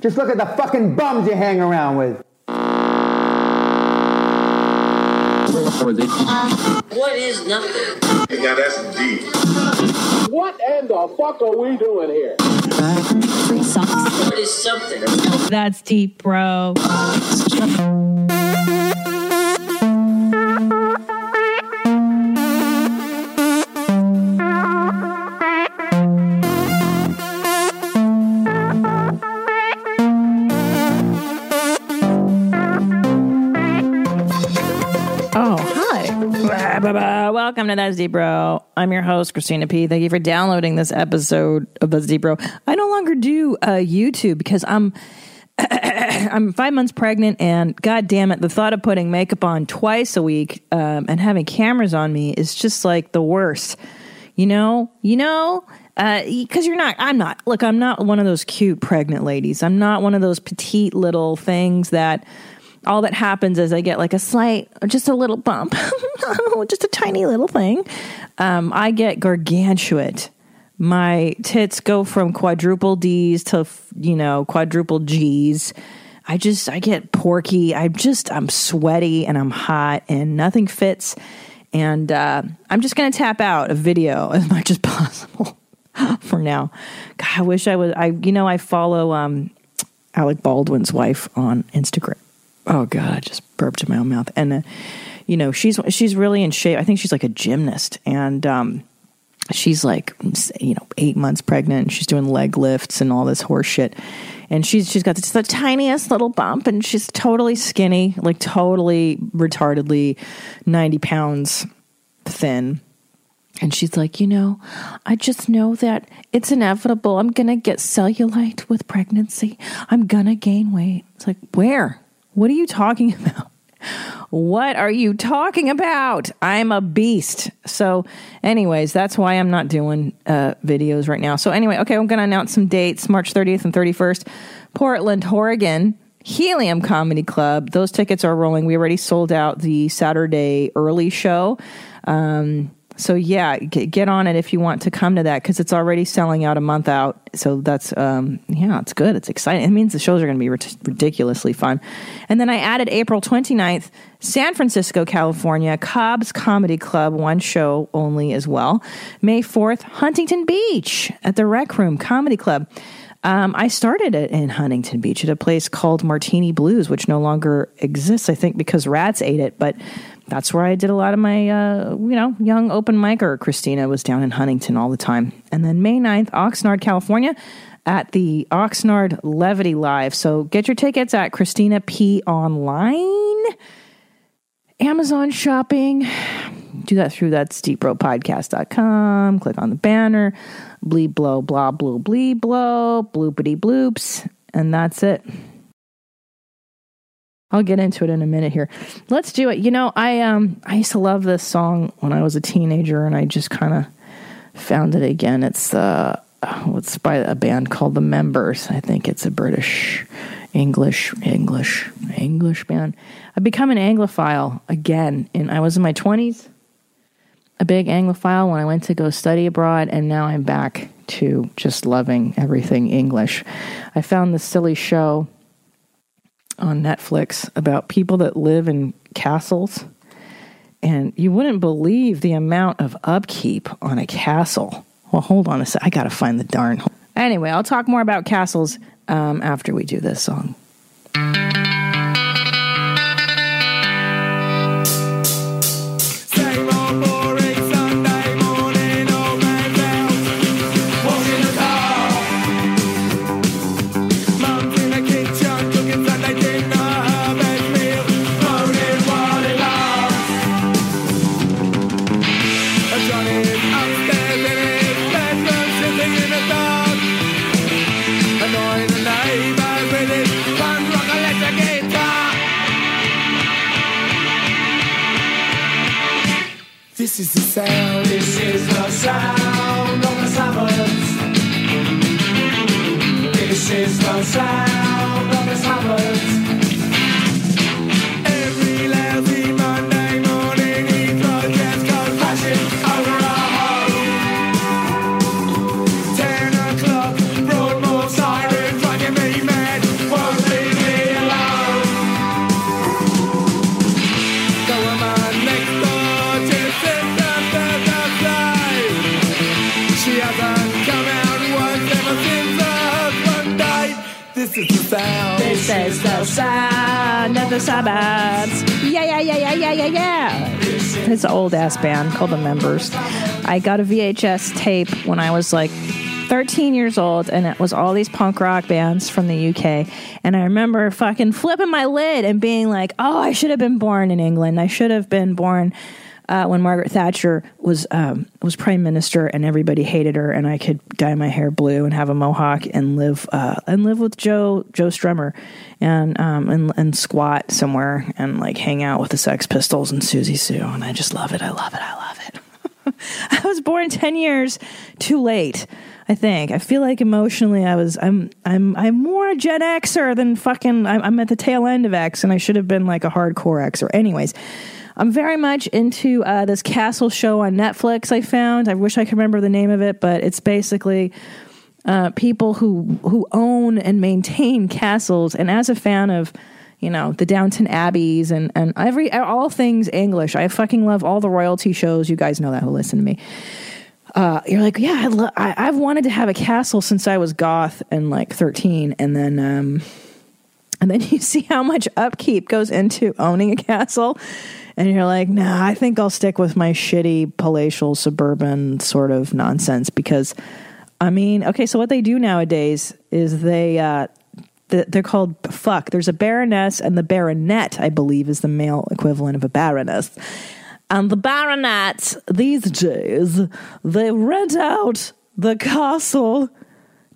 Just look at the fucking bums you hang around with. What is nothing? Yeah, that's deep. What in the fuck are we doing here? Free socks. What is something? That's deep, bro. Welcome to That's Deep Bro. I'm your host, Christina P. Thank you for downloading this episode of Deep Bro. I no longer do uh, YouTube because I'm I'm five months pregnant, and god damn it, the thought of putting makeup on twice a week um, and having cameras on me is just like the worst. You know, you know, because you're not. I'm not. Look, I'm not one of those cute pregnant ladies. I'm not one of those petite little things that all that happens is I get like a slight, just a little bump, just a tiny little thing. Um, I get gargantuate. My tits go from quadruple D's to, you know, quadruple G's. I just, I get porky. I'm just, I'm sweaty and I'm hot and nothing fits. And uh, I'm just going to tap out a video as much as possible for now. God, I wish I was, I, you know, I follow um, Alec Baldwin's wife on Instagram oh god, I just burped in my own mouth. And uh, you know, she's she's really in shape. I think she's like a gymnast, and um, she's like you know eight months pregnant. And she's doing leg lifts and all this horse shit. And she's she's got this the tiniest little bump, and she's totally skinny, like totally retardedly ninety pounds thin. And she's like, you know, I just know that it's inevitable. I'm going to get cellulite with pregnancy. I'm going to gain weight. It's like, where? What are you talking about? What are you talking about? I'm a beast. So, anyways, that's why I'm not doing uh, videos right now. So, anyway, okay, I'm going to announce some dates March 30th and 31st, Portland, Oregon. Helium Comedy Club. Those tickets are rolling. We already sold out the Saturday early show. Um, so yeah, get, on it if you want to come to that because it's already selling out a month out. So that's um, yeah, it's good. It's exciting. It means the shows are going to be ridiculously fun. And then I added April 29th, San Francisco, California, Cobb's Comedy Club, one show only as well. May 4th, Huntington Beach at the Rec Room Comedy Club. Um, I started it in Huntington Beach at a place called Martini Blues, which no longer exists, I think, because rats ate it. But that's where I did a lot of my, uh, you know, young open micer. Christina was down in Huntington all the time. And then May 9th, Oxnard, California at the Oxnard Levity Live. So get your tickets at Christina P. Online. Amazon shopping. Do that through thatsdeepbropodcast.com. Click on the banner. Bleep, blow, blah, blue, bleep, blow, bloopity bloops. And that's it. I'll get into it in a minute here. Let's do it. You know, I um I used to love this song when I was a teenager and I just kind of found it again. It's uh it's by a band called The Members. I think it's a British English English English band. I've become an Anglophile again and I was in my 20s. A big Anglophile when I went to go study abroad and now I'm back to just loving everything English. I found this silly show on Netflix about people that live in castles. And you wouldn't believe the amount of upkeep on a castle. Well, hold on a sec. I got to find the darn. Anyway, I'll talk more about castles um, after we do this song. Sound. This is the sound of the suburbs. Yeah, yeah, yeah, yeah, yeah, yeah, yeah. It's an old ass band called The Members. I got a VHS tape when I was like 13 years old, and it was all these punk rock bands from the UK. And I remember fucking flipping my lid and being like, oh, I should have been born in England. I should have been born uh, when Margaret Thatcher was um, was prime minister and everybody hated her, and I could dye my hair blue and have a mohawk and live uh, and live with Joe Joe Strummer, and um, and and squat somewhere and like hang out with the Sex Pistols and Siouxsie Sioux, and I just love it. I love it. I love it. I was born ten years too late. I think I feel like emotionally I was I'm I'm I'm more a Gen Xer than fucking I'm, I'm at the tail end of X, and I should have been like a hardcore Xer. Anyways. I'm very much into uh, this castle show on Netflix. I found. I wish I could remember the name of it, but it's basically uh, people who who own and maintain castles. And as a fan of, you know, the Downton Abbeys and and every all things English, I fucking love all the royalty shows. You guys know that who listen to me. Uh, you're like, yeah, I lo- I, I've wanted to have a castle since I was goth and like 13, and then um, and then you see how much upkeep goes into owning a castle. And you're like, nah, I think I'll stick with my shitty palatial suburban sort of nonsense because, I mean, okay, so what they do nowadays is they, uh, they're called fuck. There's a baroness and the baronet, I believe, is the male equivalent of a baroness. And the baronets these days, they rent out the castle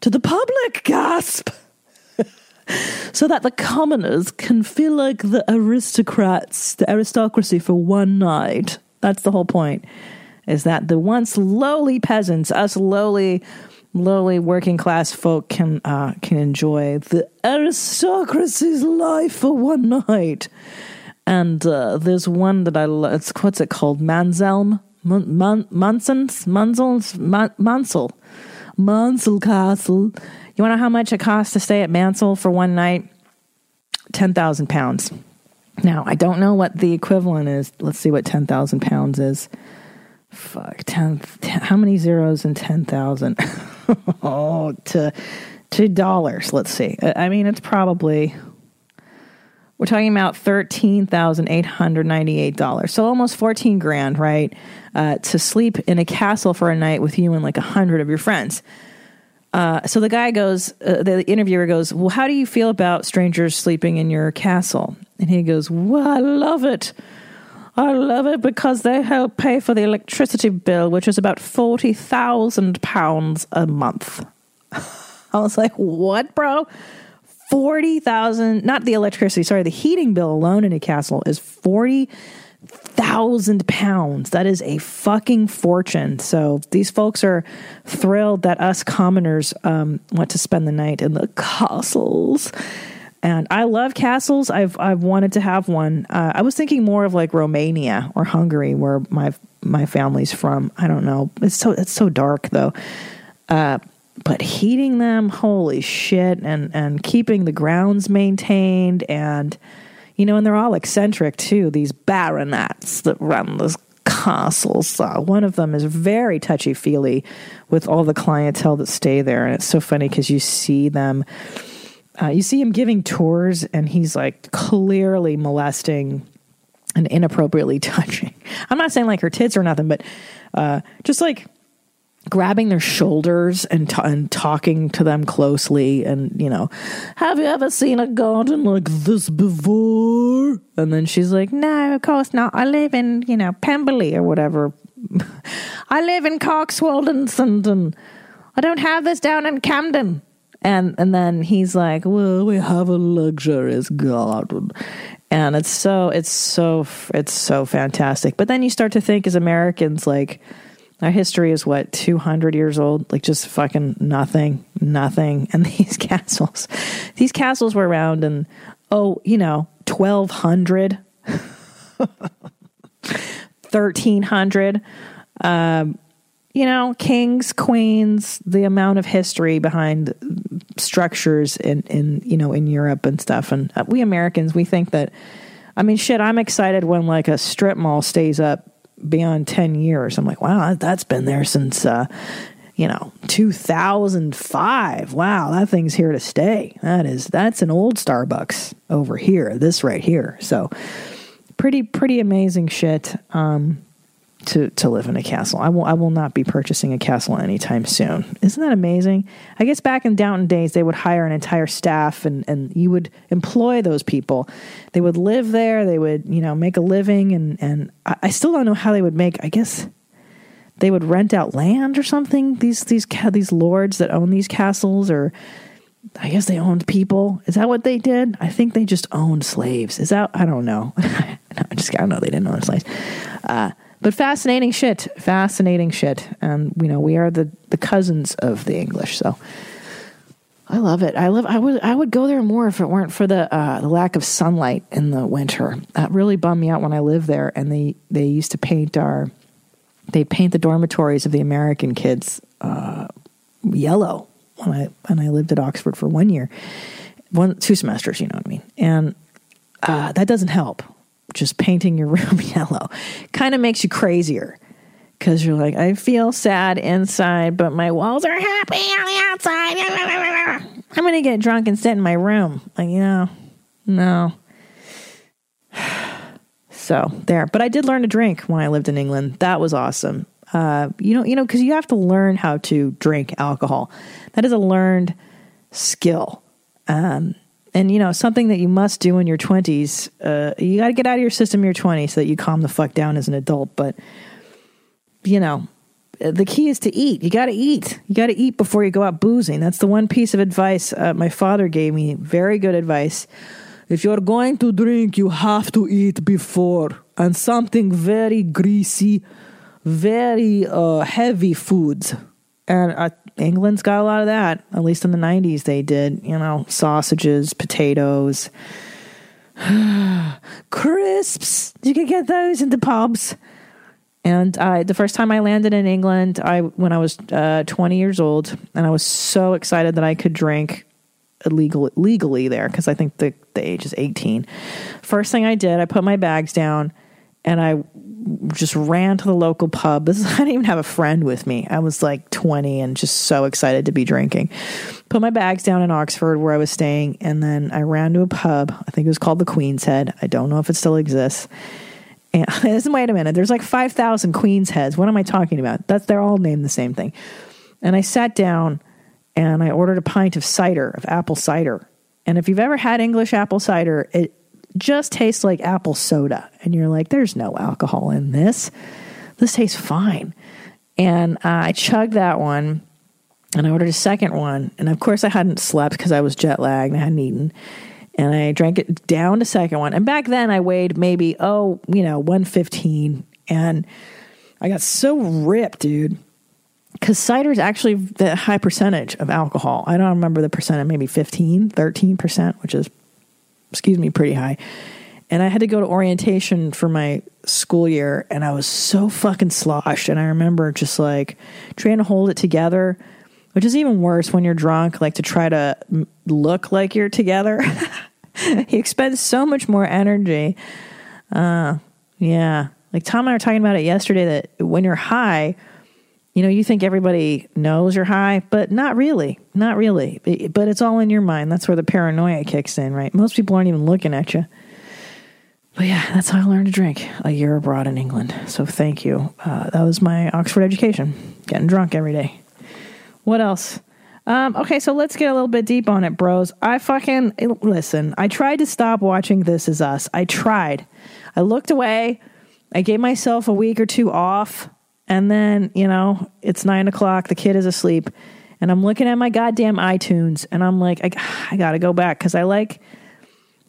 to the public. Gasp! so that the commoners can feel like the aristocrats, the aristocracy for one night. That's the whole point. Is that the once lowly peasants, us lowly, lowly working class folk can uh, can enjoy the aristocracy's life for one night. And uh, there's one that I love. It's what's it called? Manzelm, Man, Man, Manson's, Man, Mansell, Mansell Castle. You want to know how much it costs to stay at Mansell for one night? Ten thousand pounds. Now I don't know what the equivalent is. Let's see what ten thousand pounds is. Fuck ten, 10 How many zeros in ten thousand? oh, to to dollars. Let's see. I mean, it's probably we're talking about thirteen thousand eight hundred ninety-eight dollars, so almost fourteen grand, right? Uh, to sleep in a castle for a night with you and like a hundred of your friends. Uh, so the guy goes, uh, the interviewer goes, "Well, how do you feel about strangers sleeping in your castle?" And he goes, "Well, I love it. I love it because they help pay for the electricity bill, which is about forty thousand pounds a month." I was like, "What, bro?" forty thousand. Not the electricity. Sorry, the heating bill alone in a castle is forty thousand pounds. That is a fucking fortune. So these folks are thrilled that us commoners um, want to spend the night in the castles. And I love castles. I've I've wanted to have one. Uh, I was thinking more of like Romania or Hungary, where my my family's from. I don't know. It's so it's so dark though. Uh, but heating them, holy shit, and and keeping the grounds maintained, and you know, and they're all eccentric too. These baronets that run this castles. Uh, one of them is very touchy feely with all the clientele that stay there, and it's so funny because you see them. Uh, you see him giving tours, and he's like clearly molesting and inappropriately touching. I'm not saying like her tits or nothing, but uh, just like grabbing their shoulders and, t- and talking to them closely and you know have you ever seen a garden like this before? And then she's like no of course not. I live in you know pemberley or whatever. I live in coxwold and, i don't have this down in camden. And and then he's like well we have a luxurious garden. And it's so it's so it's so fantastic. But then you start to think as americans like our history is what, 200 years old? Like just fucking nothing, nothing. And these castles, these castles were around in, oh, you know, 1200, 1300. Um, you know, kings, queens, the amount of history behind structures in, in, you know, in Europe and stuff. And uh, we Americans, we think that, I mean, shit, I'm excited when like a strip mall stays up beyond 10 years. I'm like, wow, that's been there since uh, you know, 2005. Wow, that thing's here to stay. That is that's an old Starbucks over here. This right here. So pretty pretty amazing shit. Um to, to live in a castle. I will I will not be purchasing a castle anytime soon. Isn't that amazing? I guess back in Downton days they would hire an entire staff and, and you would employ those people. They would live there, they would, you know, make a living and, and I, I still don't know how they would make I guess they would rent out land or something. These these these lords that own these castles, or I guess they owned people. Is that what they did? I think they just owned slaves. Is that I don't know. no, I just I know. They didn't own slaves. Uh, but fascinating shit. Fascinating shit. And you know we are the the cousins of the English. So. I love it. I love. I would. I would go there more if it weren't for the uh, the lack of sunlight in the winter. That really bummed me out when I lived there. And they they used to paint our they paint the dormitories of the American kids uh, yellow when I when I lived at Oxford for one year, one two semesters, you know what I mean, and uh, that doesn't help. Just painting your room yellow kind of makes you crazier because you're like, I feel sad inside, but my walls are happy on the outside. I'm gonna get drunk and sit in my room. Like, you know, no. So there, but I did learn to drink when I lived in England. That was awesome. Uh, you know, you know, because you have to learn how to drink alcohol. That is a learned skill, um, and you know something that you must do in your twenties. Uh, you got to get out of your system in your twenties so that you calm the fuck down as an adult. But you know, the key is to eat. You got to eat. You got to eat before you go out boozing. That's the one piece of advice uh, my father gave me. Very good advice. If you're going to drink, you have to eat before. And something very greasy, very uh, heavy foods. And uh, England's got a lot of that. At least in the 90s, they did. You know, sausages, potatoes, crisps. You could get those in the pubs. And I, the first time I landed in England, I when I was uh, 20 years old, and I was so excited that I could drink illegal legally there because I think the the age is 18. First thing I did, I put my bags down and I just ran to the local pub. This is, I didn't even have a friend with me. I was like 20 and just so excited to be drinking. Put my bags down in Oxford where I was staying, and then I ran to a pub. I think it was called the Queen's Head. I don't know if it still exists. And wait a minute, there's like 5,000 Queen's Heads. What am I talking about? That's they're all named the same thing. And I sat down and I ordered a pint of cider, of apple cider. And if you've ever had English apple cider, it just tastes like apple soda. And you're like, there's no alcohol in this. This tastes fine. And uh, I chugged that one and I ordered a second one. And of course, I hadn't slept because I was jet lagged. I hadn't eaten. And I drank it down to second one. And back then, I weighed maybe, oh, you know, 115. And I got so ripped, dude because cider is actually the high percentage of alcohol. I don't remember the percentage, maybe 15, 13%, which is, excuse me, pretty high. And I had to go to orientation for my school year, and I was so fucking sloshed. And I remember just like trying to hold it together, which is even worse when you're drunk, like to try to look like you're together. you expend so much more energy. Uh, yeah. Like Tom and I were talking about it yesterday that when you're high, you know, you think everybody knows you're high, but not really. Not really. But it's all in your mind. That's where the paranoia kicks in, right? Most people aren't even looking at you. But yeah, that's how I learned to drink a year abroad in England. So thank you. Uh, that was my Oxford education, getting drunk every day. What else? Um, okay, so let's get a little bit deep on it, bros. I fucking listen. I tried to stop watching This Is Us. I tried. I looked away. I gave myself a week or two off and then, you know, it's nine o'clock, the kid is asleep, and I'm looking at my goddamn iTunes and I'm like, I, I gotta go back because I like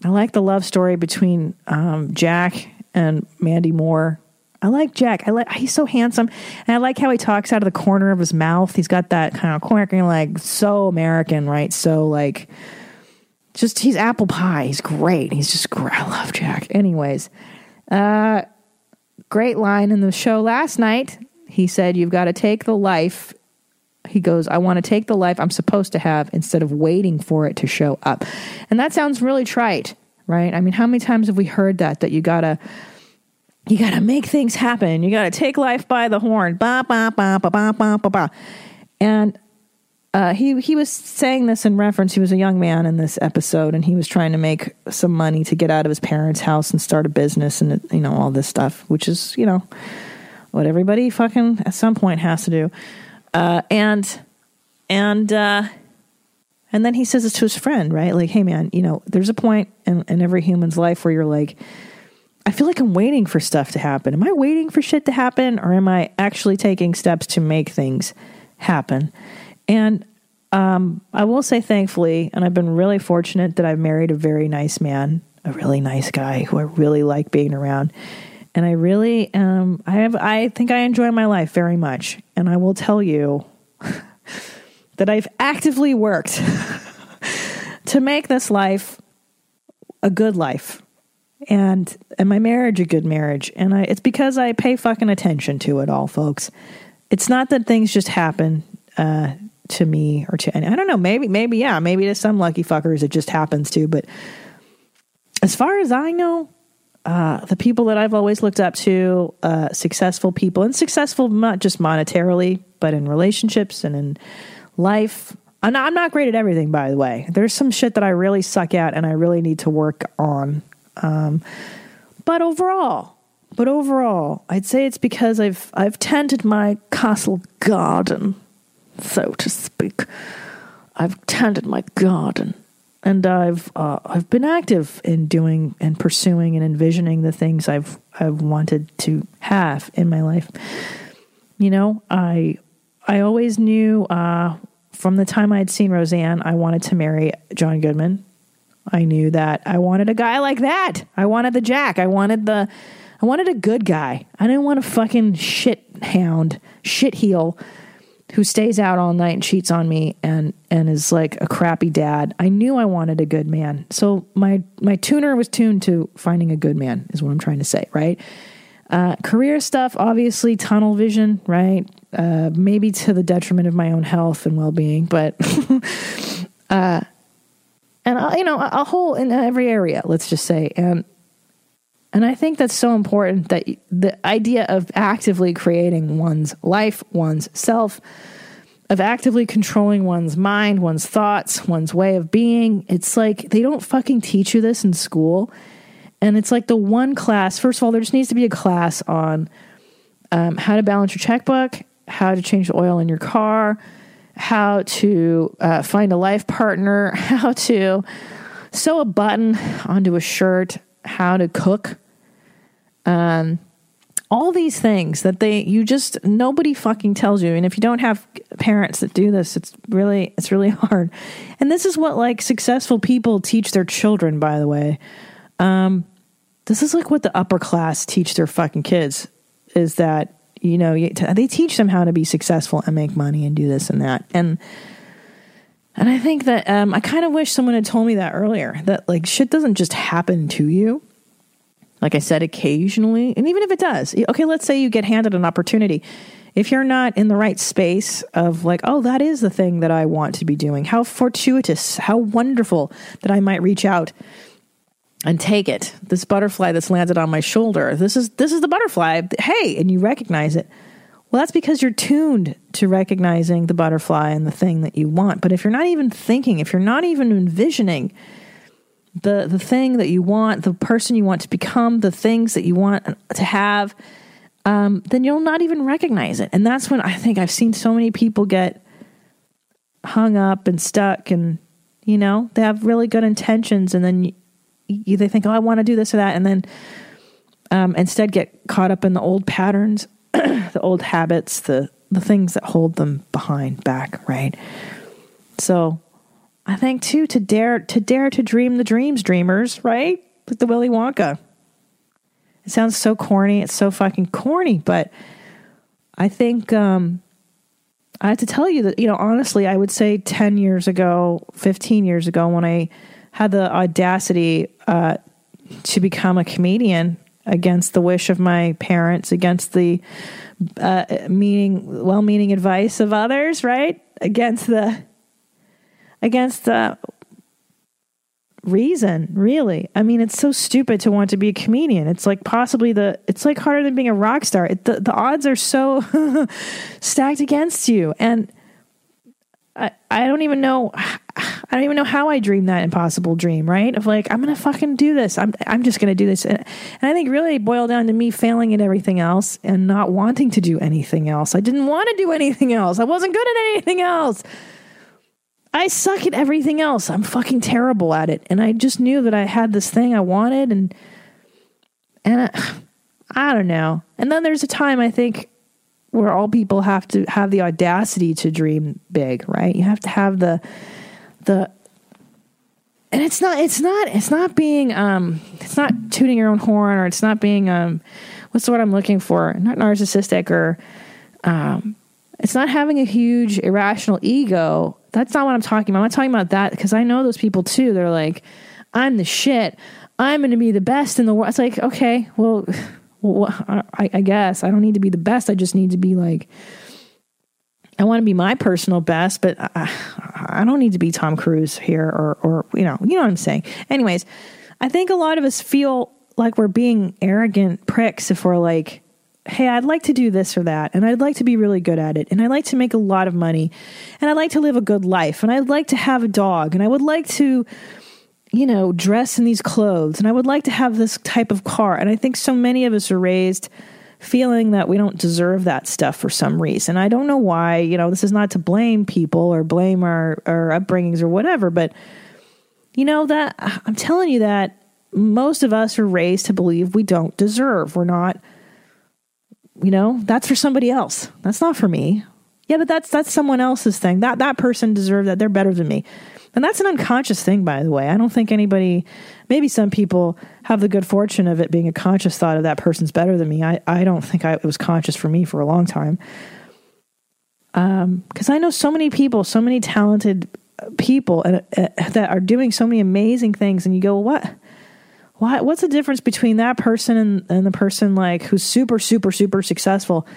I like the love story between um, Jack and Mandy Moore. I like Jack. I like he's so handsome, and I like how he talks out of the corner of his mouth. He's got that kind of quirking, like so American, right? So like, just he's apple pie. He's great. He's just great. I love Jack. Anyways, uh, great line in the show last night. He said, You've got to take the life. He goes, I want to take the life I'm supposed to have instead of waiting for it to show up. And that sounds really trite, right? I mean, how many times have we heard that? That you got to. You got to make things happen. You got to take life by the horn. Ba, ba, ba, ba, ba, ba, ba, ba. And uh, he he was saying this in reference. He was a young man in this episode, and he was trying to make some money to get out of his parents' house and start a business, and you know all this stuff, which is you know what everybody fucking at some point has to do. Uh, and and uh, and then he says this to his friend, right? Like, hey man, you know, there's a point in, in every human's life where you're like, I feel like I'm waiting for stuff to happen. Am I waiting for shit to happen, or am I actually taking steps to make things happen? And um, I will say, thankfully, and I've been really fortunate that I've married a very nice man, a really nice guy who I really like being around. And I really, um, I have, I think I enjoy my life very much. And I will tell you that I've actively worked to make this life a good life and and my marriage a good marriage and I it's because I pay fucking attention to it all folks it's not that things just happen uh to me or to any I don't know maybe maybe yeah maybe to some lucky fuckers it just happens to but as far as I know uh, the people that I've always looked up to, uh, successful people, and successful not just monetarily, but in relationships and in life. I'm not, I'm not great at everything, by the way. There's some shit that I really suck at and I really need to work on. Um, but overall, but overall, I'd say it's because I've I've tended my castle garden, so to speak. I've tended my garden, and I've uh, I've been active in doing and pursuing and envisioning the things I've I've wanted to have in my life. You know, I I always knew uh, from the time I'd seen Roseanne, I wanted to marry John Goodman. I knew that I wanted a guy like that. I wanted the Jack. I wanted the I wanted a good guy. I didn't want a fucking shit hound, shit heel who stays out all night and cheats on me and and is like a crappy dad. I knew I wanted a good man. So my my tuner was tuned to finding a good man is what I'm trying to say, right? Uh, career stuff, obviously tunnel vision, right? Uh, maybe to the detriment of my own health and well being, but uh, and uh, you know a, a whole in every area. Let's just say, and and I think that's so important that the idea of actively creating one's life, one's self, of actively controlling one's mind, one's thoughts, one's way of being. It's like they don't fucking teach you this in school. And it's like the one class, first of all, there just needs to be a class on um, how to balance your checkbook, how to change the oil in your car, how to uh, find a life partner, how to sew a button onto a shirt, how to cook. Um, all these things that they you just nobody fucking tells you. And if you don't have parents that do this it's really it's really hard. And this is what like successful people teach their children by the way. Um this is like what the upper class teach their fucking kids is that you know they teach them how to be successful and make money and do this and that. And and i think that um i kind of wish someone had told me that earlier that like shit doesn't just happen to you like I said, occasionally, and even if it does, okay, let's say you get handed an opportunity. If you're not in the right space of like, oh, that is the thing that I want to be doing, how fortuitous, how wonderful that I might reach out and take it. This butterfly that's landed on my shoulder. This is this is the butterfly. Hey, and you recognize it. Well, that's because you're tuned to recognizing the butterfly and the thing that you want. But if you're not even thinking, if you're not even envisioning the the thing that you want, the person you want to become, the things that you want to have, um, then you'll not even recognize it. And that's when I think I've seen so many people get hung up and stuck, and you know they have really good intentions, and then you, you, they think, oh, I want to do this or that, and then um, instead get caught up in the old patterns, the old habits, the the things that hold them behind back, right? So I think too to dare to dare to dream the dreams, dreamers, right? Like the Willy Wonka. It sounds so corny. It's so fucking corny, but I think um, I have to tell you that you know honestly, I would say ten years ago, fifteen years ago, when I had the audacity uh, to become a comedian against the wish of my parents, against the uh, meaning well-meaning advice of others, right? Against the against the reason really i mean it's so stupid to want to be a comedian it's like possibly the it's like harder than being a rock star it, the, the odds are so stacked against you and I, I don't even know I don't even know how I dreamed that impossible dream, right? Of like, I'm gonna fucking do this. I'm I'm just gonna do this. And, and I think really boiled down to me failing at everything else and not wanting to do anything else. I didn't want to do anything else. I wasn't good at anything else. I suck at everything else. I'm fucking terrible at it. And I just knew that I had this thing I wanted and and I, I don't know. And then there's a time I think where all people have to have the audacity to dream big, right? You have to have the the and it's not it's not it's not being um it's not tooting your own horn or it's not being um what's the word I'm looking for? Not narcissistic or um it's not having a huge irrational ego. That's not what I'm talking about. I'm not talking about that because I know those people too. They're like, I'm the shit. I'm going to be the best in the world. It's like, okay, well, well I, I guess I don't need to be the best. I just need to be like, I want to be my personal best, but I, I don't need to be Tom Cruise here or, or, you know, you know what I'm saying. Anyways, I think a lot of us feel like we're being arrogant pricks if we're like, hey, I'd like to do this or that, and I'd like to be really good at it, and I'd like to make a lot of money, and I'd like to live a good life, and I'd like to have a dog, and I would like to, you know, dress in these clothes, and I would like to have this type of car. And I think so many of us are raised feeling that we don't deserve that stuff for some reason. I don't know why, you know, this is not to blame people or blame our, our upbringings or whatever, but you know that I'm telling you that most of us are raised to believe we don't deserve. We're not you know, that's for somebody else. That's not for me. Yeah, but that's that's someone else's thing. That that person deserves that. They're better than me. And that's an unconscious thing, by the way. I don't think anybody, maybe some people have the good fortune of it being a conscious thought of that person's better than me. I, I don't think I, it was conscious for me for a long time. Because I know so many people, so many talented people uh, uh, that are doing so many amazing things, and you go, what? Why, what's the difference between that person and, and the person like who's super, super, super successful?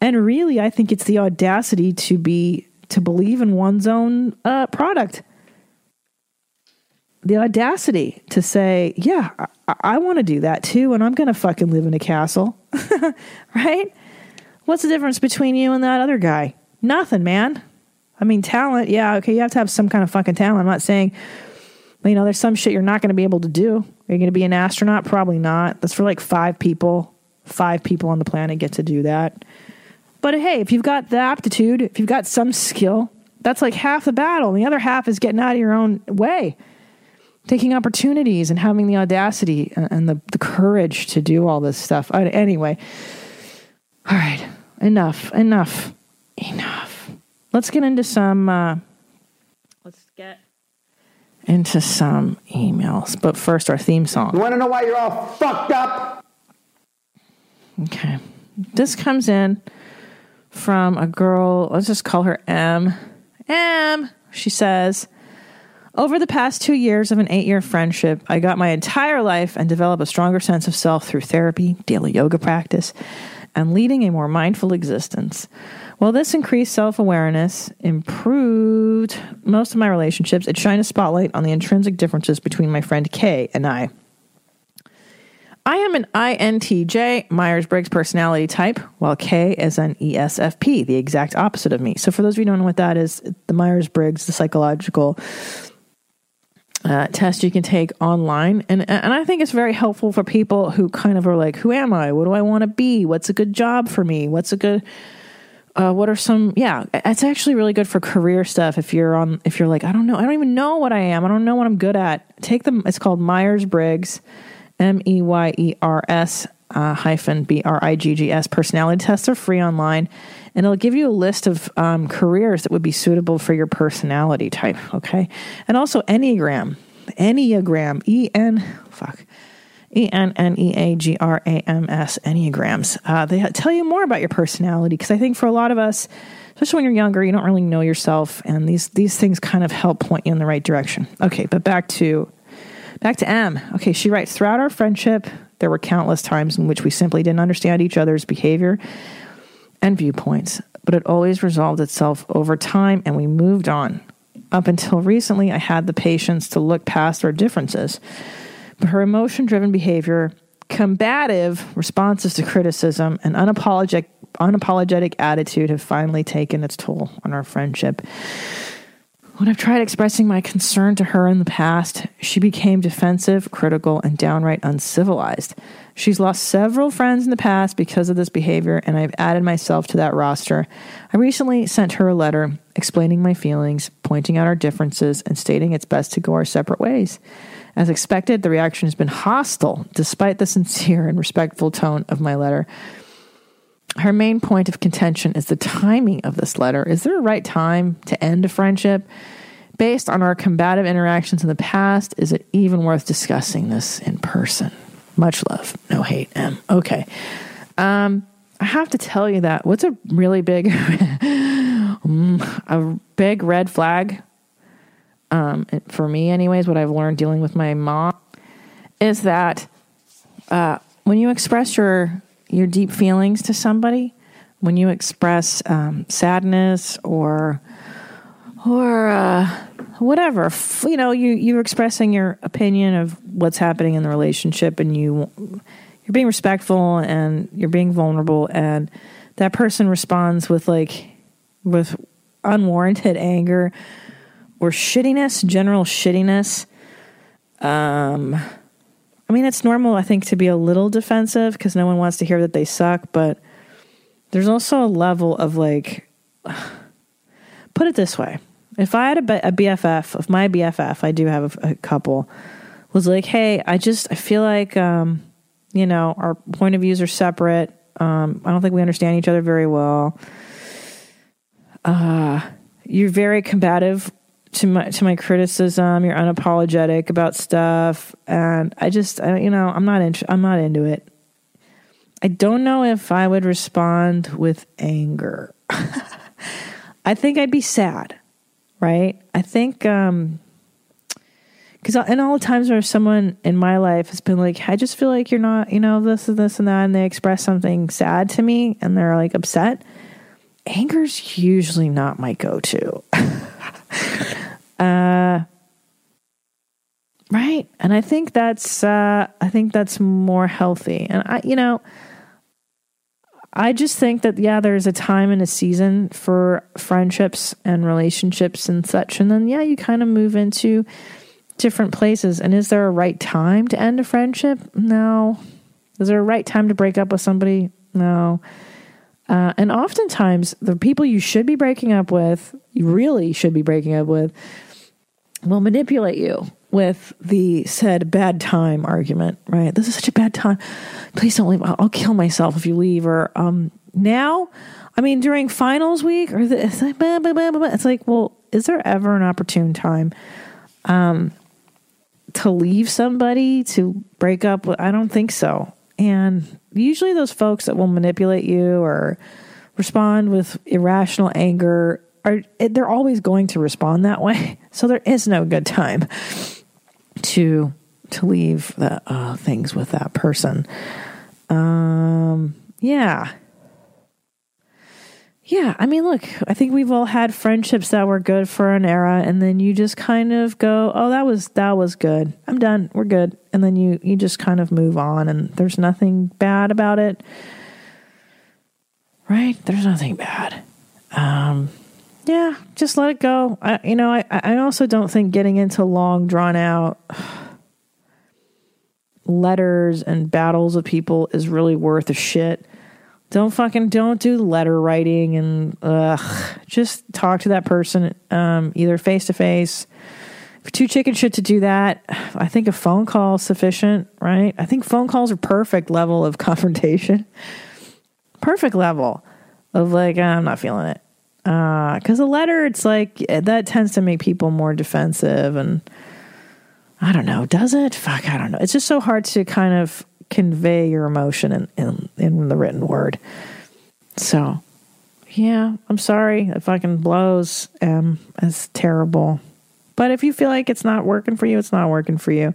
And really, I think it's the audacity to be to believe in one's own uh, product the audacity to say, yeah, I, I want to do that too, and I'm going to fucking live in a castle. right? What's the difference between you and that other guy? Nothing, man. I mean, talent, yeah, okay, you have to have some kind of fucking talent. I'm not saying, you know, there's some shit you're not going to be able to do. Are you going to be an astronaut? Probably not. That's for like five people. Five people on the planet get to do that. But hey, if you've got the aptitude, if you've got some skill, that's like half the battle. And the other half is getting out of your own way taking opportunities and having the audacity and the, the courage to do all this stuff. Anyway, all right, enough, enough, enough. Let's get into some. Uh, into some emails, but first our theme song. You want to know why you're all fucked up? Okay, this comes in from a girl. Let's just call her M. M. She says. Over the past two years of an eight year friendship, I got my entire life and developed a stronger sense of self through therapy, daily yoga practice, and leading a more mindful existence. While this increased self awareness improved most of my relationships, it shined a spotlight on the intrinsic differences between my friend Kay and I. I am an INTJ, Myers Briggs personality type, while K is an ESFP, the exact opposite of me. So, for those of you who don't know what that is, the Myers Briggs, the psychological uh, test you can take online, and and I think it's very helpful for people who kind of are like, who am I? What do I want to be? What's a good job for me? What's a good uh, what are some yeah it's actually really good for career stuff if you're on if you're like i don't know i don't even know what i am. I don't know what i'm good at. Take them it's called myers-briggs m-e-y-e-r-s uh, hyphen b-r-i-g-g-s personality tests are free online and it'll give you a list of um, careers that would be suitable for your personality type okay? And also enneagram enneagram e-n fuck E N N E A G R A M S Enneagrams. Uh, they tell you more about your personality because I think for a lot of us, especially when you're younger, you don't really know yourself, and these these things kind of help point you in the right direction. Okay, but back to back to M. Okay, she writes throughout our friendship, there were countless times in which we simply didn't understand each other's behavior and viewpoints, but it always resolved itself over time, and we moved on. Up until recently, I had the patience to look past our differences but her emotion driven behavior, combative responses to criticism, and unapologetic, unapologetic attitude have finally taken its toll on our friendship. When I've tried expressing my concern to her in the past, she became defensive, critical, and downright uncivilized. She's lost several friends in the past because of this behavior, and I've added myself to that roster. I recently sent her a letter explaining my feelings, pointing out our differences, and stating it's best to go our separate ways. As expected, the reaction has been hostile, despite the sincere and respectful tone of my letter. Her main point of contention is the timing of this letter. Is there a right time to end a friendship? Based on our combative interactions in the past, is it even worth discussing this in person? Much love, no hate, M. Okay. Um, I have to tell you that what's a really big, a big red flag um, for me, anyways, what I've learned dealing with my mom is that uh, when you express your your deep feelings to somebody, when you express um, sadness or or uh, whatever, you know, you you're expressing your opinion of what's happening in the relationship, and you you're being respectful and you're being vulnerable, and that person responds with like with unwarranted anger or shittiness, general shittiness. Um, I mean, it's normal, I think, to be a little defensive because no one wants to hear that they suck, but there's also a level of like, put it this way. If I had a, BFF, of my BFF, I do have a, a couple, was like, hey, I just, I feel like, um, you know, our point of views are separate. Um, I don't think we understand each other very well. Uh, you're very combative to my to my criticism. You're unapologetic about stuff, and I just, I, you know, I'm not int- I'm not into it. I don't know if I would respond with anger. I think I'd be sad, right? I think, um, because in all the times where someone in my life has been like, I just feel like you're not, you know, this and this and that, and they express something sad to me, and they're like upset. Anger's usually not my go-to. uh, right, and I think that's, uh, I think that's more healthy, and I, you know. I just think that yeah, there's a time and a season for friendships and relationships and such, and then yeah, you kind of move into different places. And is there a right time to end a friendship? No. Is there a right time to break up with somebody? No. Uh, and oftentimes, the people you should be breaking up with, you really should be breaking up with, will manipulate you with the said bad time argument, right? This is such a bad time. Please don't leave. I'll, I'll kill myself if you leave. Or um, now, I mean, during finals week, or the, it's like, blah, blah, blah. it's like, well, is there ever an opportune time um, to leave somebody to break up? I don't think so. And usually, those folks that will manipulate you or respond with irrational anger are they're always going to respond that way. So there is no good time to to leave the uh, things with that person. Um, yeah. Yeah, I mean, look, I think we've all had friendships that were good for an era, and then you just kind of go, "Oh, that was that was good. I'm done. We're good." And then you you just kind of move on, and there's nothing bad about it, right? There's nothing bad. Um, yeah, just let it go. I, you know, I I also don't think getting into long, drawn out letters and battles of people is really worth a shit. Don't fucking don't do letter writing and ugh. Just talk to that person um, either face to face. Too chicken shit to do that, I think a phone call is sufficient, right? I think phone calls are perfect level of confrontation. Perfect level of like, I'm not feeling it. Because a letter, it's like that tends to make people more defensive and I don't know. Does it? Fuck, I don't know. It's just so hard to kind of convey your emotion in, in, in the written word. So, yeah, I'm sorry. It fucking blows. Um, it's terrible. But if you feel like it's not working for you, it's not working for you.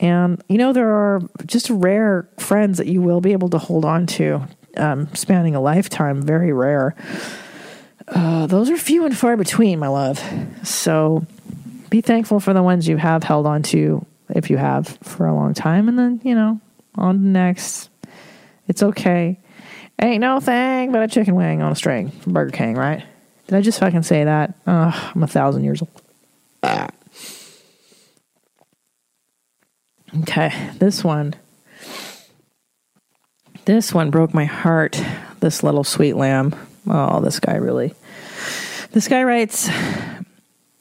And, you know, there are just rare friends that you will be able to hold on to, um, spanning a lifetime. Very rare. Uh, those are few and far between, my love. So, be thankful for the ones you have held on to if you have for a long time and then you know on to next it's okay Ain't no thing but a chicken wing on a string from Burger King, right? Did I just fucking say that? Ugh, I'm a thousand years old. Ah. Okay, this one. This one broke my heart. This little sweet lamb. Oh, this guy really. This guy writes.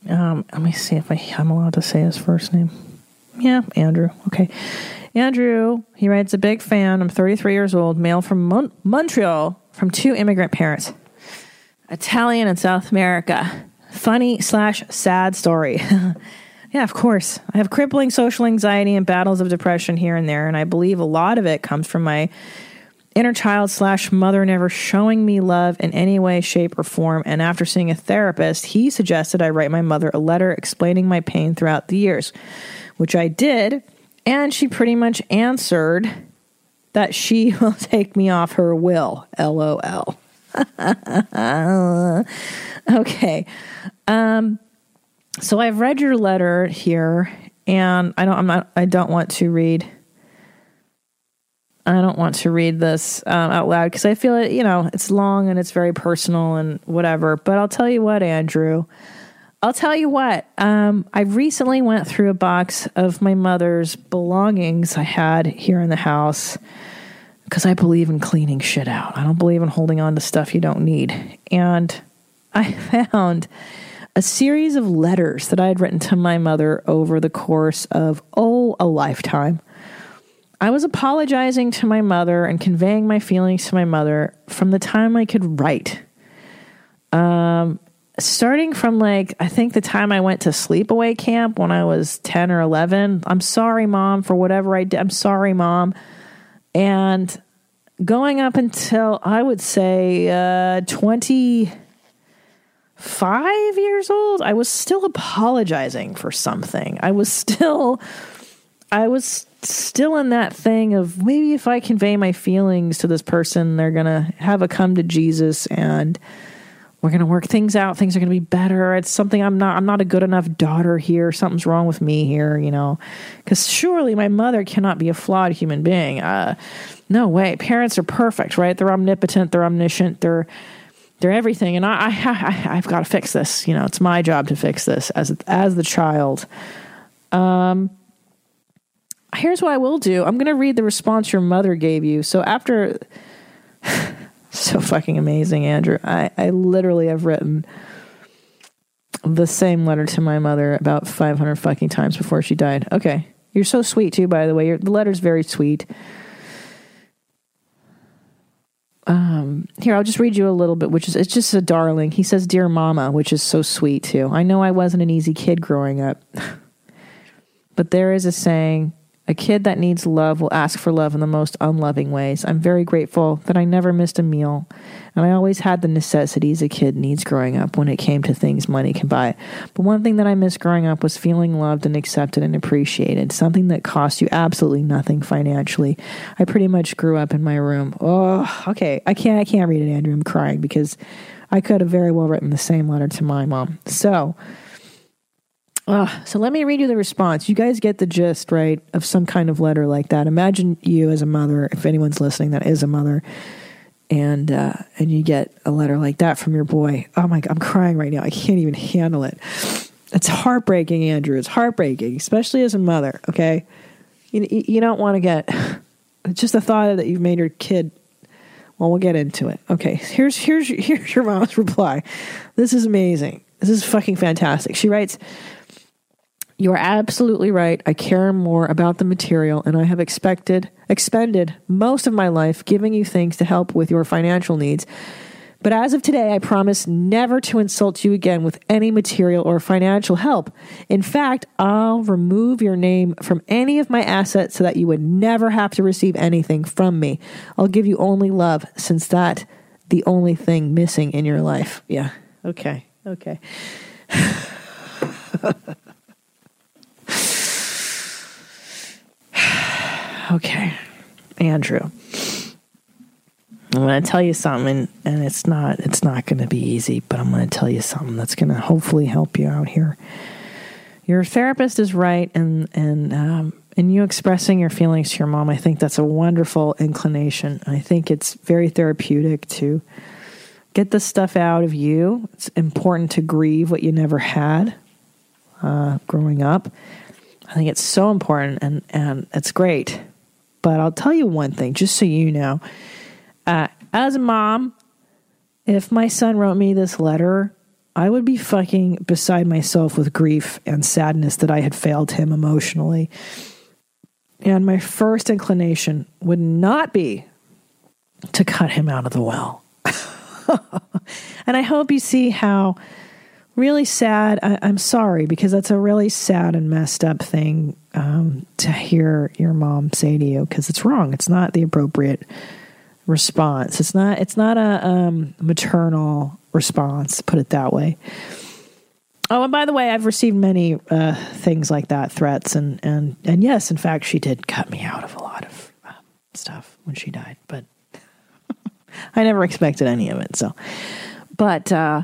Um, let me see if I, I'm allowed to say his first name. Yeah, Andrew. Okay. Andrew, he writes, a big fan. I'm 33 years old, male from Mon- Montreal, from two immigrant parents, Italian and South America. Funny slash sad story. yeah, of course. I have crippling social anxiety and battles of depression here and there, and I believe a lot of it comes from my inner child slash mother never showing me love in any way, shape, or form. And after seeing a therapist, he suggested I write my mother a letter explaining my pain throughout the years, which I did. And she pretty much answered that she will take me off her will. LOL. okay. Um, so I've read your letter here, and I don't. I'm not. I don't want to read. I don't want to read this um, out loud because I feel it. You know, it's long and it's very personal and whatever. But I'll tell you what, Andrew. I'll tell you what. Um, I recently went through a box of my mother's belongings I had here in the house because I believe in cleaning shit out. I don't believe in holding on to stuff you don't need. And I found a series of letters that I had written to my mother over the course of, oh, a lifetime. I was apologizing to my mother and conveying my feelings to my mother from the time I could write. Um, starting from like, I think the time I went to sleepaway camp when I was 10 or 11. I'm sorry, mom, for whatever I did. I'm sorry, mom. And going up until I would say uh, 25 years old, I was still apologizing for something. I was still, I was still in that thing of maybe if I convey my feelings to this person, they're going to have a come to Jesus and we're going to work things out. Things are going to be better. It's something I'm not, I'm not a good enough daughter here. Something's wrong with me here, you know, because surely my mother cannot be a flawed human being. Uh, no way. Parents are perfect, right? They're omnipotent. They're omniscient. They're, they're everything. And I, I, I I've got to fix this. You know, it's my job to fix this as, as the child. Um, here's what I will do. I'm going to read the response your mother gave you. So after so fucking amazing, Andrew. I, I literally have written the same letter to my mother about 500 fucking times before she died. Okay. You're so sweet too, by the way. Your, the letter's very sweet. Um, here, I'll just read you a little bit, which is, it's just a darling. He says, Dear Mama, which is so sweet too. I know I wasn't an easy kid growing up, but there is a saying, a kid that needs love will ask for love in the most unloving ways. I'm very grateful that I never missed a meal, and I always had the necessities a kid needs growing up when it came to things money can buy. But one thing that I missed growing up was feeling loved and accepted and appreciated, something that cost you absolutely nothing financially. I pretty much grew up in my room. Oh, okay. I can't I can't read it, Andrew. I'm crying because I could have very well written the same letter to my mom. So, uh, so let me read you the response. You guys get the gist, right, of some kind of letter like that. Imagine you as a mother, if anyone's listening that is a mother, and uh, and you get a letter like that from your boy. Oh my god, I'm crying right now. I can't even handle it. It's heartbreaking, Andrew. It's heartbreaking, especially as a mother. Okay, you you don't want to get just the thought that you've made your kid. Well, we'll get into it. Okay, here's here's here's your mom's reply. This is amazing. This is fucking fantastic. She writes. You are absolutely right. I care more about the material, and I have expected expended most of my life giving you things to help with your financial needs. But as of today, I promise never to insult you again with any material or financial help. In fact, I'll remove your name from any of my assets so that you would never have to receive anything from me. I'll give you only love, since that the only thing missing in your life. Yeah. Okay. Okay. okay, Andrew. I'm going to tell you something, and it's not it's not going to be easy, but I'm going to tell you something that's going to hopefully help you out here. Your therapist is right, and and um, and you expressing your feelings to your mom, I think that's a wonderful inclination. I think it's very therapeutic to get the stuff out of you. It's important to grieve what you never had uh, growing up. I think it's so important and, and it's great. But I'll tell you one thing, just so you know. Uh, as a mom, if my son wrote me this letter, I would be fucking beside myself with grief and sadness that I had failed him emotionally. And my first inclination would not be to cut him out of the well. and I hope you see how really sad. I, I'm sorry because that's a really sad and messed up thing um, to hear your mom say to you because it's wrong. It's not the appropriate response. It's not. It's not a um, maternal response. Put it that way. Oh, and by the way, I've received many uh, things like that, threats, and and and yes, in fact, she did cut me out of a lot of uh, stuff when she died, but I never expected any of it. So, but uh,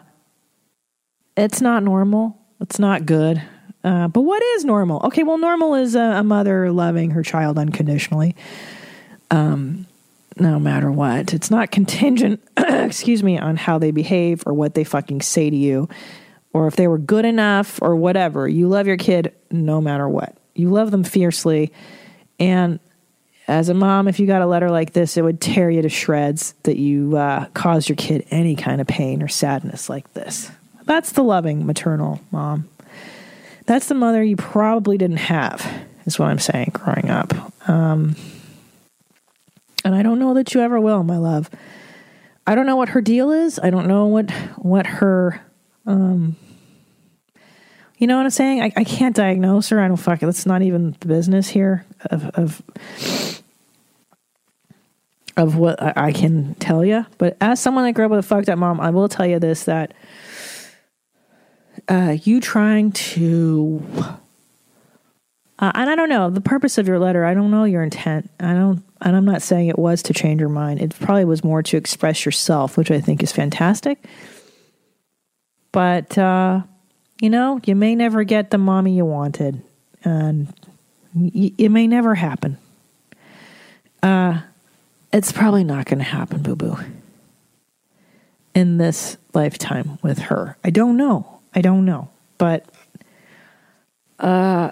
it's not normal. It's not good. Uh, but what is normal? Okay, well, normal is a, a mother loving her child unconditionally, um, no matter what. It's not contingent, excuse me, on how they behave or what they fucking say to you, or if they were good enough or whatever. You love your kid no matter what. You love them fiercely, and as a mom, if you got a letter like this, it would tear you to shreds that you uh, caused your kid any kind of pain or sadness like this. That's the loving maternal mom. That's the mother you probably didn't have, is what I'm saying growing up. Um, and I don't know that you ever will, my love. I don't know what her deal is. I don't know what what her um you know what I'm saying? I, I can't diagnose her. I don't fuck it. That's not even the business here of of of what I, I can tell you. But as someone that grew up with a fucked up mom, I will tell you this: that uh, you trying to, uh, and I don't know the purpose of your letter. I don't know your intent. I don't, and I'm not saying it was to change your mind. It probably was more to express yourself, which I think is fantastic. But uh, you know, you may never get the mommy you wanted, and y- it may never happen. Uh, it's probably not going to happen, boo boo, in this lifetime with her. I don't know. I don't know. But uh,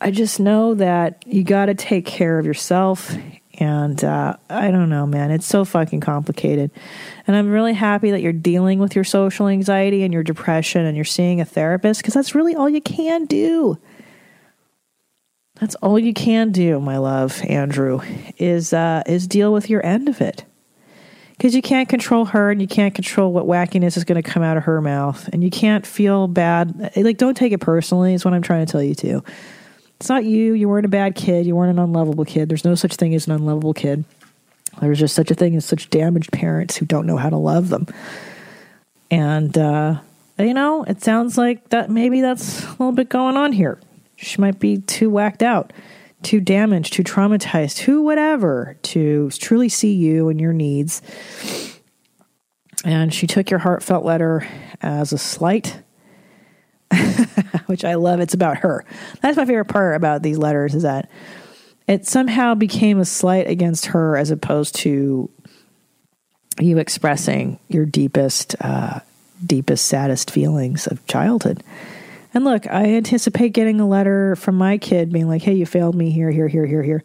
I just know that you got to take care of yourself. And uh, I don't know, man. It's so fucking complicated. And I'm really happy that you're dealing with your social anxiety and your depression and you're seeing a therapist because that's really all you can do. That's all you can do, my love, Andrew, is uh, is deal with your end of it. Because you can't control her and you can't control what wackiness is going to come out of her mouth. And you can't feel bad. Like, don't take it personally, is what I'm trying to tell you, too. It's not you. You weren't a bad kid. You weren't an unlovable kid. There's no such thing as an unlovable kid. There's just such a thing as such damaged parents who don't know how to love them. And, uh, you know, it sounds like that maybe that's a little bit going on here. She might be too whacked out, too damaged, too traumatized, who whatever to truly see you and your needs. And she took your heartfelt letter as a slight, which I love. It's about her. That's my favorite part about these letters is that it somehow became a slight against her as opposed to you expressing your deepest, uh, deepest, saddest feelings of childhood. And look, I anticipate getting a letter from my kid being like, "Hey, you failed me here, here, here, here, here,"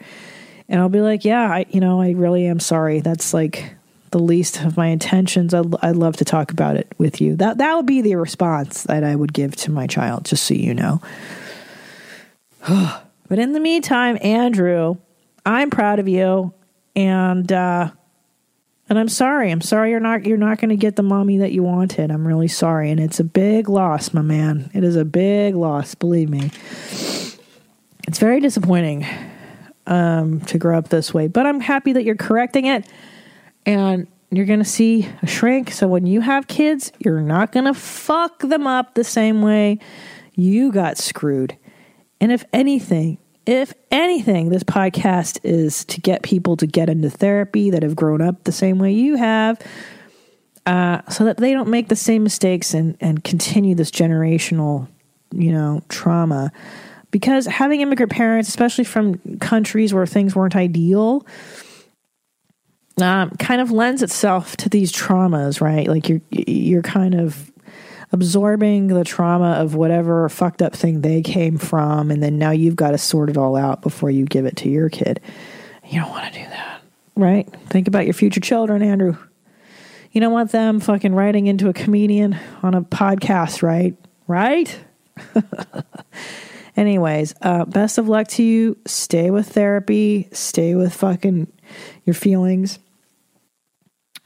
and I'll be like, "Yeah, I, you know, I really am sorry. That's like the least of my intentions. I'd, I'd love to talk about it with you. That that would be the response that I would give to my child, just so you know." but in the meantime, Andrew, I'm proud of you, and uh, and I'm sorry. I'm sorry you're not you're not going to get the mommy that you wanted. I'm really sorry, and it's a big loss, my man. It is a big loss. Believe me. It's very disappointing um, to grow up this way, but I'm happy that you're correcting it, and you're going to see a shrink. So when you have kids, you're not going to fuck them up the same way you got screwed. And if anything, if anything, this podcast is to get people to get into therapy that have grown up the same way you have, uh, so that they don't make the same mistakes and, and continue this generational, you know, trauma because having immigrant parents, especially from countries where things weren't ideal, um, kind of lends itself to these traumas, right? Like you're you're kind of absorbing the trauma of whatever fucked up thing they came from, and then now you've got to sort it all out before you give it to your kid. You don't want to do that, right? Think about your future children, Andrew. You don't want them fucking writing into a comedian on a podcast, right? Right? Anyways, uh, best of luck to you. Stay with therapy. Stay with fucking your feelings.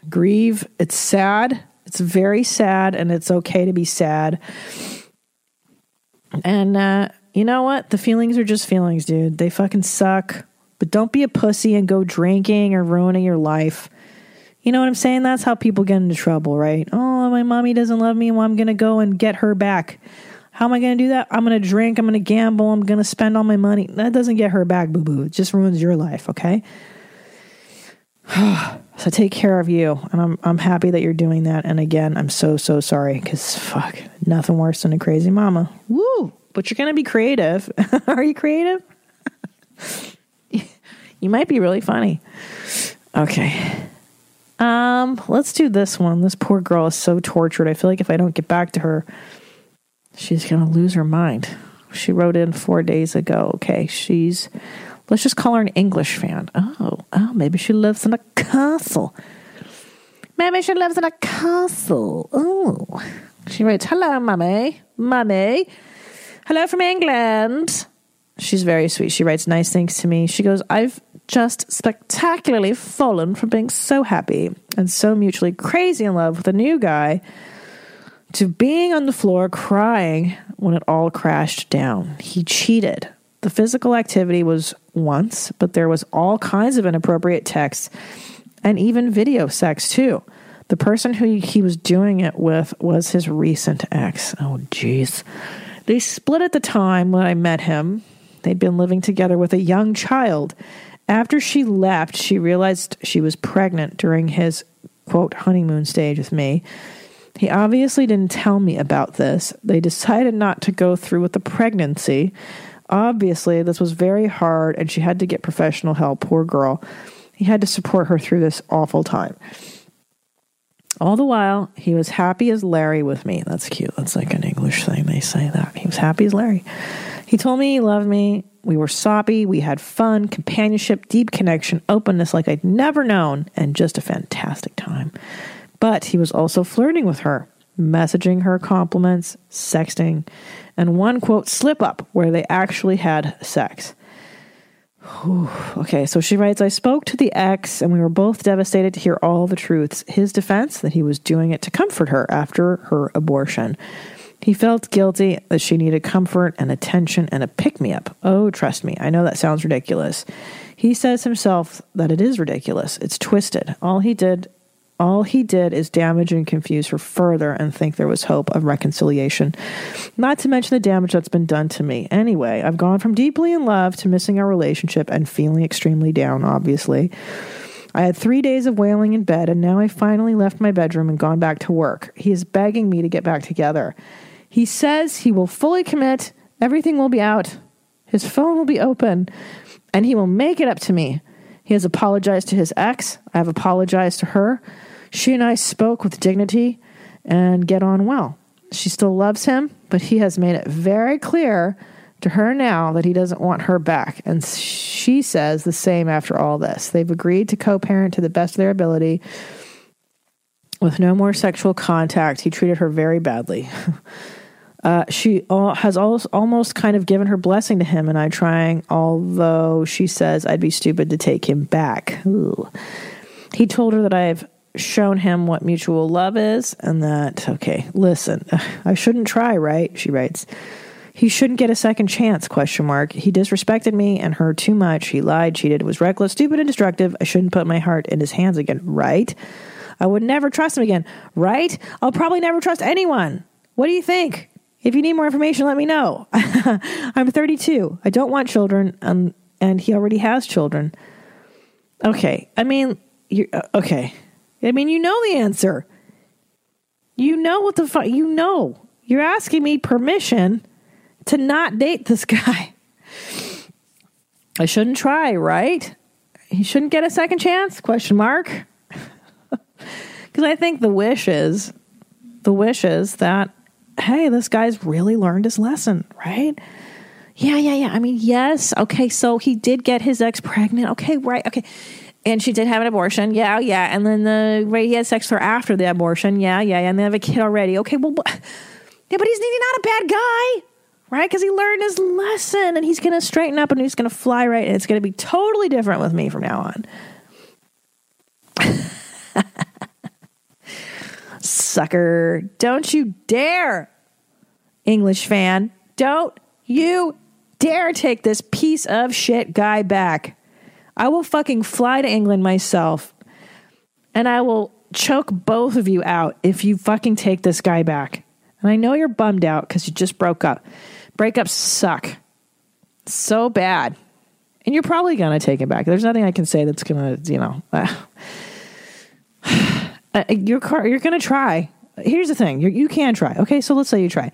Grieve. It's sad. It's very sad, and it's okay to be sad. And uh, you know what? The feelings are just feelings, dude. They fucking suck. But don't be a pussy and go drinking or ruining your life. You know what I'm saying? That's how people get into trouble, right? Oh, my mommy doesn't love me. Well, I'm going to go and get her back. How am I going to do that? I'm going to drink. I'm going to gamble. I'm going to spend all my money. That doesn't get her back, boo boo. It just ruins your life, okay? so take care of you. And I'm, I'm happy that you're doing that. And again, I'm so, so sorry because fuck, nothing worse than a crazy mama. Woo! But you're going to be creative. Are you creative? you might be really funny. Okay. Um, let's do this one. This poor girl is so tortured. I feel like if I don't get back to her, she's gonna lose her mind. She wrote in four days ago. Okay, she's let's just call her an English fan. Oh, oh, maybe she lives in a castle. Maybe she lives in a castle. Oh. She writes, Hello, mummy. Mummy. Hello from England. She's very sweet. She writes nice things to me. She goes, I've just spectacularly fallen from being so happy and so mutually crazy in love with a new guy to being on the floor crying when it all crashed down. He cheated. The physical activity was once, but there was all kinds of inappropriate texts and even video sex too. The person who he was doing it with was his recent ex. Oh, jeez. They split at the time when I met him. They'd been living together with a young child. After she left, she realized she was pregnant during his quote honeymoon stage with me. He obviously didn't tell me about this. They decided not to go through with the pregnancy. Obviously, this was very hard and she had to get professional help. Poor girl. He had to support her through this awful time. All the while, he was happy as Larry with me. That's cute. That's like an English thing. They say that. He was happy as Larry. He told me he loved me. We were soppy. We had fun, companionship, deep connection, openness like I'd never known, and just a fantastic time. But he was also flirting with her, messaging her compliments, sexting, and one quote slip up where they actually had sex. Whew. Okay, so she writes I spoke to the ex, and we were both devastated to hear all the truths. His defense that he was doing it to comfort her after her abortion. He felt guilty that she needed comfort and attention and a pick me up. Oh, trust me, I know that sounds ridiculous. He says himself that it is ridiculous. It's twisted. All he did all he did is damage and confuse her further and think there was hope of reconciliation. Not to mention the damage that's been done to me. Anyway, I've gone from deeply in love to missing our relationship and feeling extremely down, obviously. I had three days of wailing in bed, and now I finally left my bedroom and gone back to work. He is begging me to get back together. He says he will fully commit, everything will be out, his phone will be open, and he will make it up to me. He has apologized to his ex. I have apologized to her. She and I spoke with dignity and get on well. She still loves him, but he has made it very clear to her now that he doesn't want her back. And she says the same after all this. They've agreed to co parent to the best of their ability with no more sexual contact. He treated her very badly. Uh, she has al- almost kind of given her blessing to him and I trying, although she says I'd be stupid to take him back. Ooh. He told her that I've shown him what mutual love is and that, okay, listen, I shouldn't try, right? She writes. He shouldn't get a second chance, question mark. He disrespected me and her too much. He lied, cheated, was reckless, stupid, and destructive. I shouldn't put my heart in his hands again, right? I would never trust him again, right? I'll probably never trust anyone. What do you think? If you need more information, let me know. I'm 32. I don't want children, um, and he already has children. Okay, I mean, you uh, okay. I mean, you know the answer. You know what the fuck. You know. You're asking me permission to not date this guy. I shouldn't try, right? He shouldn't get a second chance? Question mark. Because I think the wish is the wish is that hey, this guy's really learned his lesson, right? Yeah, yeah, yeah. I mean, yes. Okay, so he did get his ex pregnant. Okay, right. Okay. And she did have an abortion. Yeah, yeah. And then the right, he had sex with her after the abortion. Yeah, yeah. And they have a kid already. Okay, well, yeah, but he's, he's not a bad guy, right? Because he learned his lesson and he's going to straighten up and he's going to fly right. And it's going to be totally different with me from now on. Sucker. Don't you dare, English fan. Don't you dare take this piece of shit guy back. I will fucking fly to England myself and I will choke both of you out if you fucking take this guy back. And I know you're bummed out because you just broke up. Breakups suck so bad. And you're probably going to take it back. There's nothing I can say that's going to, you know, Uh, you're, car- you're going to try. Here's the thing you you can try. Okay, so let's say you try.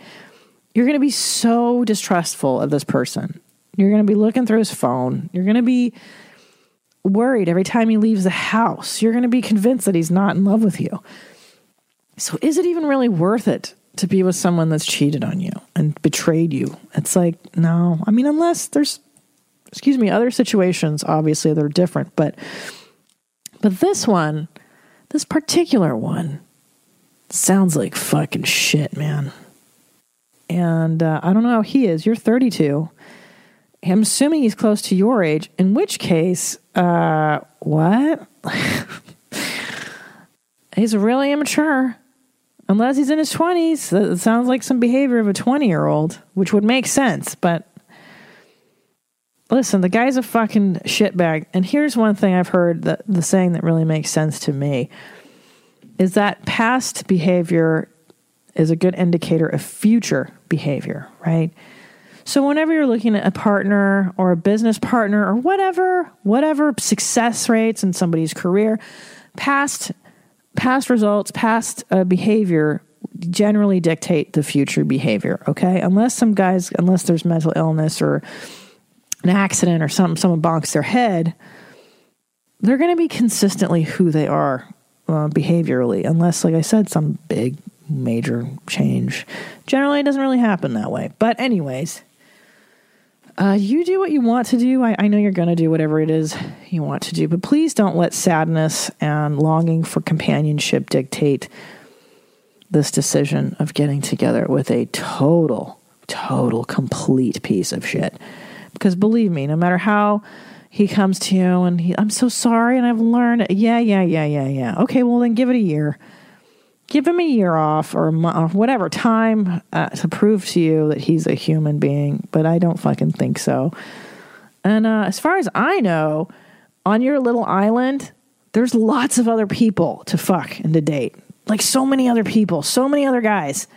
You're going to be so distrustful of this person. You're going to be looking through his phone. You're going to be worried every time he leaves the house. You're going to be convinced that he's not in love with you. So, is it even really worth it to be with someone that's cheated on you and betrayed you? It's like, no. I mean, unless there's, excuse me, other situations, obviously, they're different. But, but this one, this particular one, sounds like fucking shit, man. And uh, I don't know how he is. You're 32. I'm assuming he's close to your age, in which case, uh, what? he's really immature. Unless he's in his 20s. That sounds like some behavior of a 20 year old, which would make sense. But listen, the guy's a fucking shitbag. And here's one thing I've heard that the saying that really makes sense to me is that past behavior is a good indicator of future behavior, right? So whenever you're looking at a partner or a business partner or whatever, whatever success rates in somebody's career, past past results, past uh, behavior generally dictate the future behavior, okay? Unless some guys unless there's mental illness or an accident or something someone bonks their head, they're going to be consistently who they are uh, behaviorally unless like I said some big major change. Generally, it doesn't really happen that way. But, anyways, uh, you do what you want to do. I, I know you're going to do whatever it is you want to do, but please don't let sadness and longing for companionship dictate this decision of getting together with a total, total, complete piece of shit. Because believe me, no matter how he comes to you and he, I'm so sorry and I've learned, yeah, yeah, yeah, yeah, yeah. Okay, well, then give it a year give him a year off or, a mo- or whatever time uh, to prove to you that he's a human being. But I don't fucking think so. And uh, as far as I know, on your little island, there's lots of other people to fuck and to date. Like so many other people, so many other guys,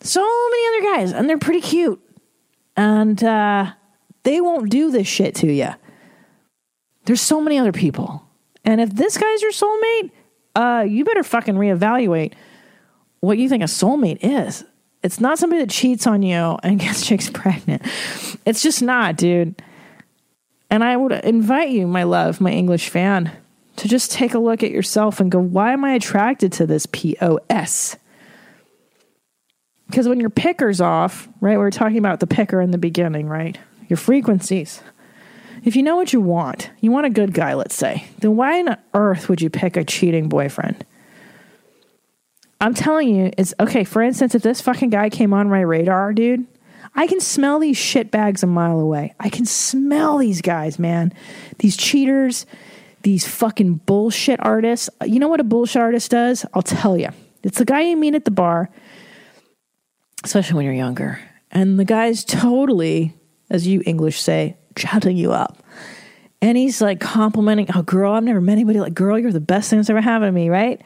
so many other guys, and they're pretty cute. And uh, they won't do this shit to you. There's so many other people. And if this guy's your soulmate, uh, you better fucking reevaluate what you think a soulmate is. It's not somebody that cheats on you and gets chicks pregnant. It's just not, dude. And I would invite you, my love, my English fan, to just take a look at yourself and go, why am I attracted to this POS? Because when your picker's off, right, we were talking about the picker in the beginning, right? Your frequencies. If you know what you want, you want a good guy, let's say, then why on earth would you pick a cheating boyfriend? I'm telling you, it's okay. For instance, if this fucking guy came on my radar, dude, I can smell these shit bags a mile away. I can smell these guys, man. These cheaters, these fucking bullshit artists. You know what a bullshit artist does? I'll tell you. It's the guy you meet at the bar, especially when you're younger. And the guy's totally, as you English say, chatting you up. And he's like complimenting, oh, girl, I've never met anybody like, girl, you're the best thing that's ever happened to me, right?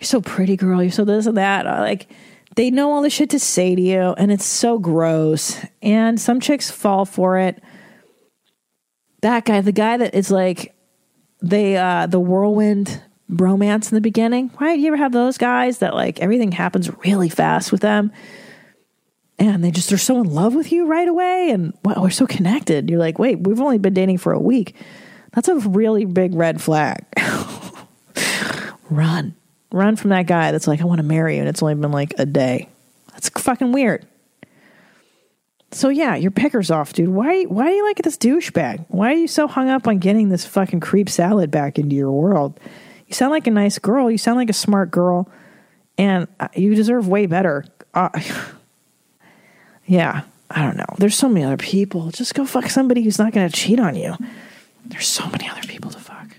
You're so pretty, girl. You're so this and that. Uh, Like, they know all the shit to say to you, and it's so gross. And some chicks fall for it. That guy, the guy that is like, they, uh, the whirlwind romance in the beginning, right? You ever have those guys that like everything happens really fast with them? And they just they're so in love with you right away and wow, we're so connected. You're like, wait, we've only been dating for a week. That's a really big red flag. Run. Run from that guy that's like, I want to marry you, and it's only been like a day. That's fucking weird. So yeah, your picker's off, dude. Why why do you like this douchebag? Why are you so hung up on getting this fucking creep salad back into your world? You sound like a nice girl. You sound like a smart girl, and uh, you deserve way better. Uh, yeah, I don't know. There's so many other people. Just go fuck somebody who's not going to cheat on you. There's so many other people to fuck.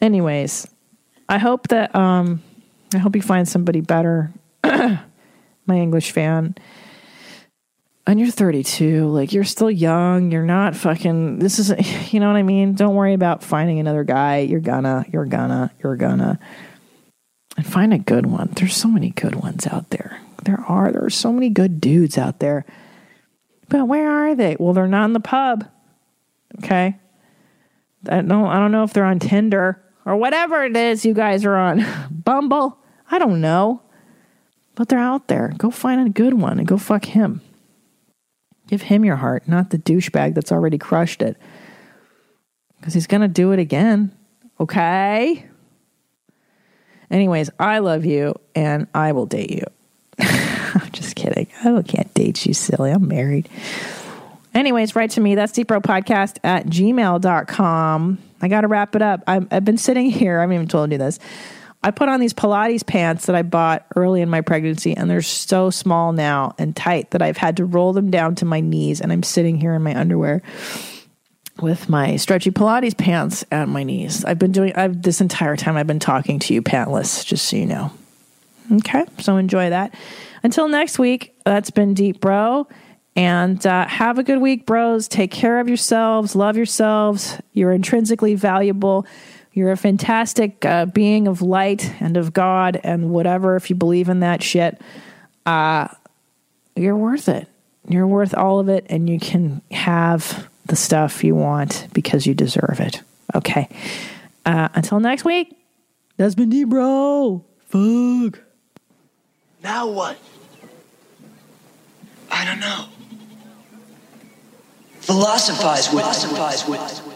Anyways, I hope that um, I hope you find somebody better. My English fan and you're 32 like you're still young you're not fucking this is you know what i mean don't worry about finding another guy you're gonna you're gonna you're gonna and find a good one there's so many good ones out there there are. There are so many good dudes out there. But where are they? Well they're not in the pub. Okay? I don't i don't know if they're on tinder or whatever it is you guys are on. Bumble? I don't know. But they're out there. Go find a good one and go fuck him. Give him your heart, not the douchebag that's already crushed it. Because he's going to do it again. Okay? Anyways, I love you and I will date you. I'm just kidding. I can't date you, silly. I'm married. Anyways, write to me. That's Deep Bro Podcast at gmail.com. I got to wrap it up. i I've been sitting here. I haven't even told you this. I put on these Pilates pants that I bought early in my pregnancy, and they're so small now and tight that I've had to roll them down to my knees. And I'm sitting here in my underwear with my stretchy Pilates pants at my knees. I've been doing, I've this entire time I've been talking to you pantless, just so you know. Okay, so enjoy that. Until next week, that's been Deep Bro. And uh, have a good week, bros. Take care of yourselves. Love yourselves. You're intrinsically valuable. You're a fantastic uh, being of light and of God and whatever, if you believe in that shit. Uh, you're worth it. You're worth all of it, and you can have the stuff you want because you deserve it. Okay. Uh, until next week, that's been D, bro. Fuck. Now what? I don't know. Philosophize with. Philosophize with.